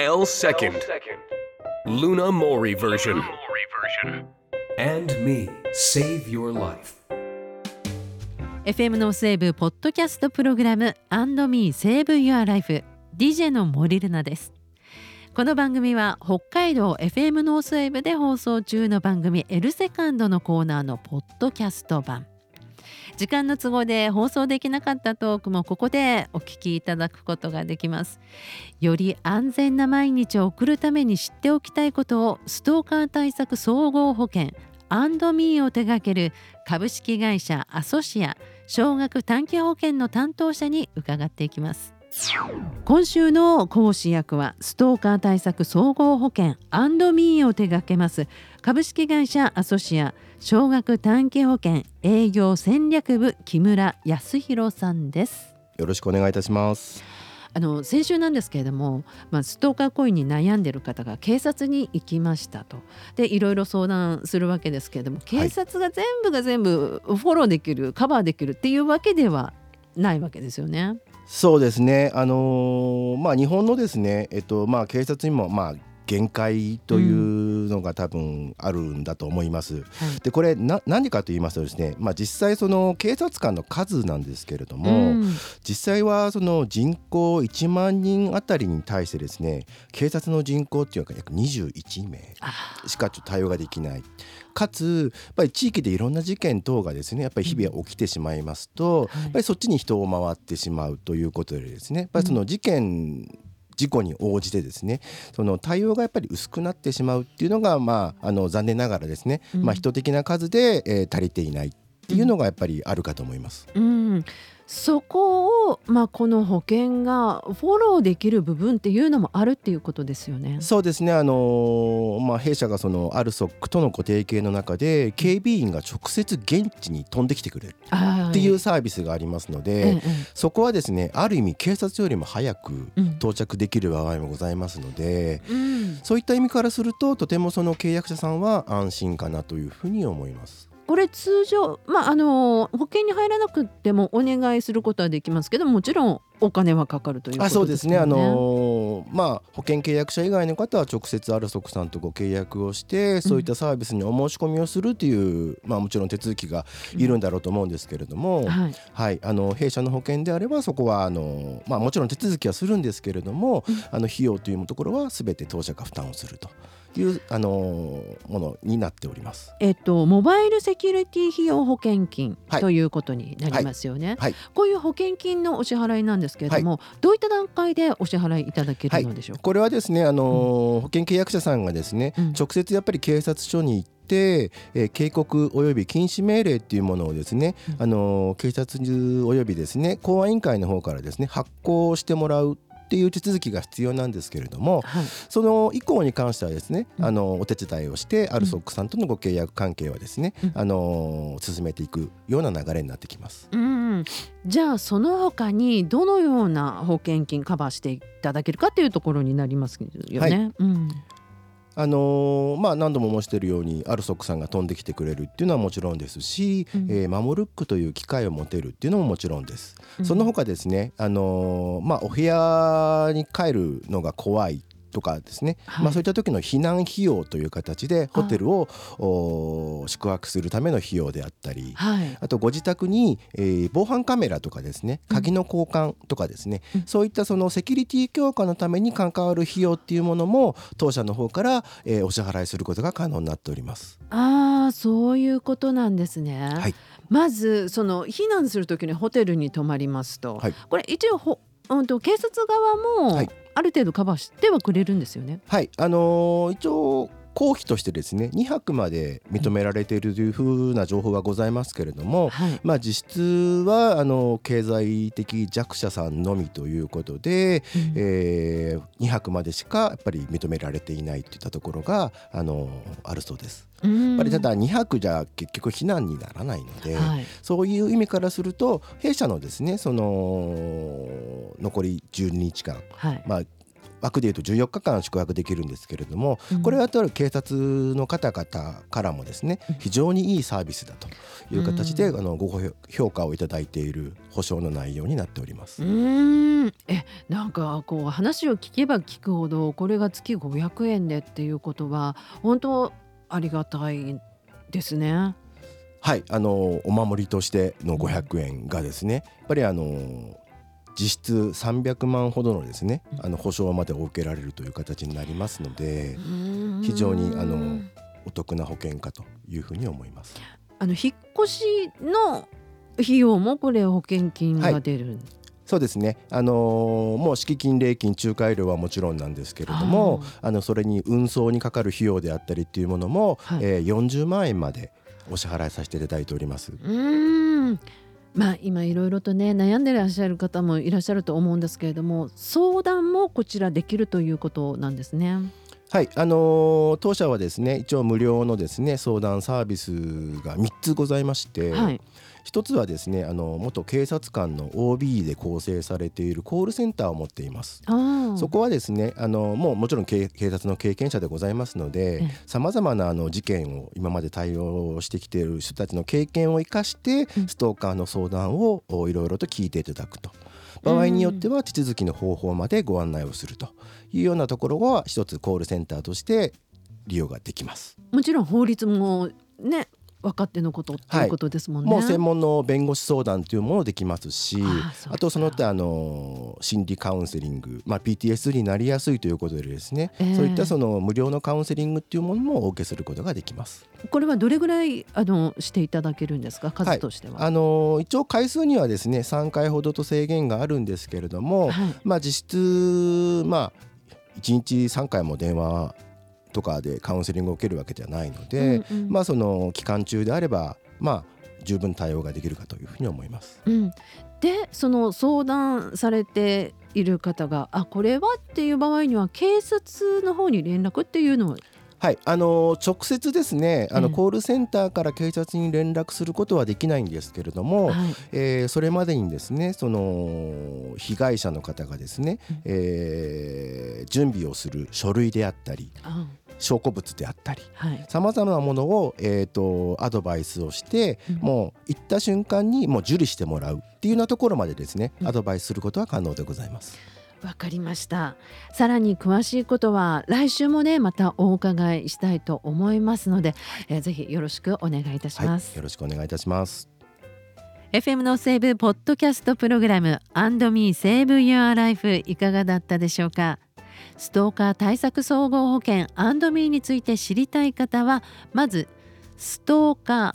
L second. Luna Mori version. And me, save your life. FM ノースウェーブポッドキャストプログラム andME Save Your Life DJ の森ルナですこの番組は北海道 FM ノースウェーブで放送中の番組 L セカンドのコーナーのポッドキャスト版時間の都合で放送できなかったトークもここでお聞きいただくことができます。より安全な毎日を送るために知っておきたいことをストーカー対策総合保険アンドミーを手掛ける株式会社アソシア少額短期保険の担当者に伺っていきます。今週の講師役はストーカー対策総合保険アンドミーを手掛けます株式会社アソシア少額短期保険営業戦略部木村康弘さんですよろしくお願いいたします。あの先週なんですけれども、まあ、ストーカー行為に悩んでいる方が警察に行きましたとでいろいろ相談するわけですけれども警察が全部が全部フォローできるカバーできるっていうわけではないわけですよね。そうですね。あのーまあ日本のですね、えっとまあ警察にもまあ限界というのが多分あるんだと思います。はい。でこれな何かと言いますとですね、まあ実際その警察官の数なんですけれども、うん。実際はその人口1万人あたりに対してですね、警察の人口っていうのが約21名あしかちょっと対応ができない。かつやっぱり地域でいろんな事件等がですねやっぱり日々起きてしまいますと、はい。やっぱりそっちに人を回ってしまうということでですねやっぱりその事件、事故に応じてですねその対応がやっぱり薄くなってしまうっていうのが、まあ、あの残念ながらですね、うんまあ、人的な数で、えー足りていないっていうのがやっぱりあるかと思います。うん、そこを、まあ、この保険がフォローできる部分っていうのもあるっていうことですよね。そうですね、あのーまあ、弊社がそのアルソックとのご提携の中で警備員が直接現地に飛んできてくれるっっていうサービスがありますので、ええそこはですねある意味警察よりも早くうん到着できる場合もございますので、うん。そういった意味からするととてもその契約者さんは安心かなというふうに思います。これ通常、まあ、あの保険に入らなくてもお願いすることはできますけどもちろんお金はかかるということあそうですね、あのーまあ、保険契約者以外の方は直接アルソックさんとご契約をしてそういったサービスにお申し込みをするという、まあ、もちろん手続きがいるんだろうと思うんですけれども、はい。はい、あの弊社の保険であればそこはあの、まあ、もちろん手続きはするんですけれども、うん。あの費用というところは全て当社が負担をするというあのものになっております。えっと、モバイルセキュリティ費用保険金はい。ということになりますよね、はい。こういう保険金のお支払いなんですけれども、どういった段階でお支払いいただけるのでしょうか、これはですね、あの保険契約者さんがですね、うん。直接やっぱり警察署に行って、えー警告および禁止命令っていうものをですね、うん。あの警察およびですね公安委員会の方からですね発行してもらうっていう手続きが必要なんですけれどもはい。その以降に関してはですね、うん。あのお手伝いをしてアルソックさんとのご契約関係はですね、うん。あの進めていくような流れになってきます。うん、じゃあその他にどのような保険金カバーしていただけるかというところになりますよね。はい。うん。あのーまあ、何度も申しているようにアルソックさんが飛んできてくれるっていうのはもちろんですし、うん。えーマモルックという機会を持てるっていうのももちろんです。うん。その他ですね、あのーまあ、お部屋に帰るのが怖いとかですね、はい。まあ、そういった時の避難費用という形でホテルを宿泊するための費用であったり、はい。あとご自宅に、えー防犯カメラとかですね鍵の交換とかですね、うん。そういったそのセキュリティ強化のために関わる費用っていうものも当社の方から、えーお支払いすることが可能になっております。ああそういうことなんですね。はい。まずその避難するときにホテルに泊まりますと、はい。これ一応ほ、うん、と警察側もはいある程度カバーしてはくれるんですよね。はい、あのー一応公費としてですね2泊まで認められているというふうな情報がございますけれども、はい。まあ、実質はあの経済的弱者さんのみということで、うん。え2泊までしかやっぱり認められていないといったところがあのあるそうです。うん。やっぱりただ2泊じゃ結局避難にならないので、はい。そういう意味からすると弊社のですねその残り12日間、はい。まあ、枠でいうと14日間宿泊できるんですけれども、うん。これはとある警察の方々からもですね非常にいいサービスだという形で、あのご評価をいただいている保証の内容になっております。うーん。えなんかこう話を聞けば聞くほどこれが月500円でっていうことは本当ありがたいですね。はい、あのお守りとしての500円がですね、やっぱりあの実質300万ほどのですね、あの保証までお受けられるという形になりますので、非常にあのお得な保険かというふうに思います。あの引っ越しの費用もこれ保険金が出る、そうですね、あのーもう敷金、礼金、仲介料はもちろんなんですけれども、あのそれに運送にかかる費用であったりっていうものも、はい。えー40万円までお支払いさせていただいております。うーんまあ今いろいろとね悩んでいらっしゃる方もいらっしゃると思うんですけれども相談もこちらできるということなんですね。はい、あのー当社はですね一応無料のですね相談サービスが3つございまして、はい、一つはですねあの元警察官の OB で構成されているコールセンターを持っています。あーそこはですねあのもうもちろん警警察の経験者でございますのえでえさまざまなあの事件を今まで対応してきている人たちの経験を生かしてうん。ストーカーの相談をおいろいろと聞いていただくと。場合によっては手続きの方法までご案内をすると。いうようなところは一つコールセンターとして利用ができます。もちろん法律もね分かってのことっていうことですもんね。もう専門の弁護士相談というものもできますしあとその他あの心理カウンセリング、まあ、PTSD になりやすいということでですね、ええそういったその無料のカウンセリングっていうものもお受けすることができます。これはどれぐらいあのしていただけるんですか？数としては。あの一応回数にはですね3回ほどと制限があるんですけれども、はいまあ、実質まあ1日3回も電話とかでカウンセリングを受けるわけではないので、うんうんまあその期間中であればまあ十分対応ができるかというふうに思います。うん、でその相談されている方があこれはっていう場合には警察の方に連絡っていうのをはい、あの直接ですねあのええコールセンターから警察に連絡することはできないんですけれども、はい。えーそれまでにですねその被害者の方がですね、えー準備をする書類であったりあ証拠物であったりはい。さまざまなものを、えー、とアドバイスをして、うん。もう行った瞬間にもう受理してもらうっていうようなところまでですね、うん。アドバイスすることは可能でございます。わかりました。さらに詳しいことは来週もねまたお伺いしたいと思いますので、えーぜひよろしくお願いいたしはい、ます、よろしくお願いいたします。FM のセーブポッドキャストプログラム &Me Save Your Life いかがだったでしょうか？ストーカー対策総合保険 &Me について知りたい方はまずストーカ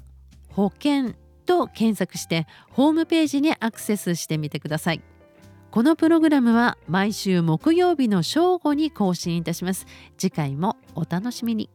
ー保険と検索してホームページにアクセスしてみてくださいこのプログラムは毎週木曜日の正午に更新いたします。次回もお楽しみに。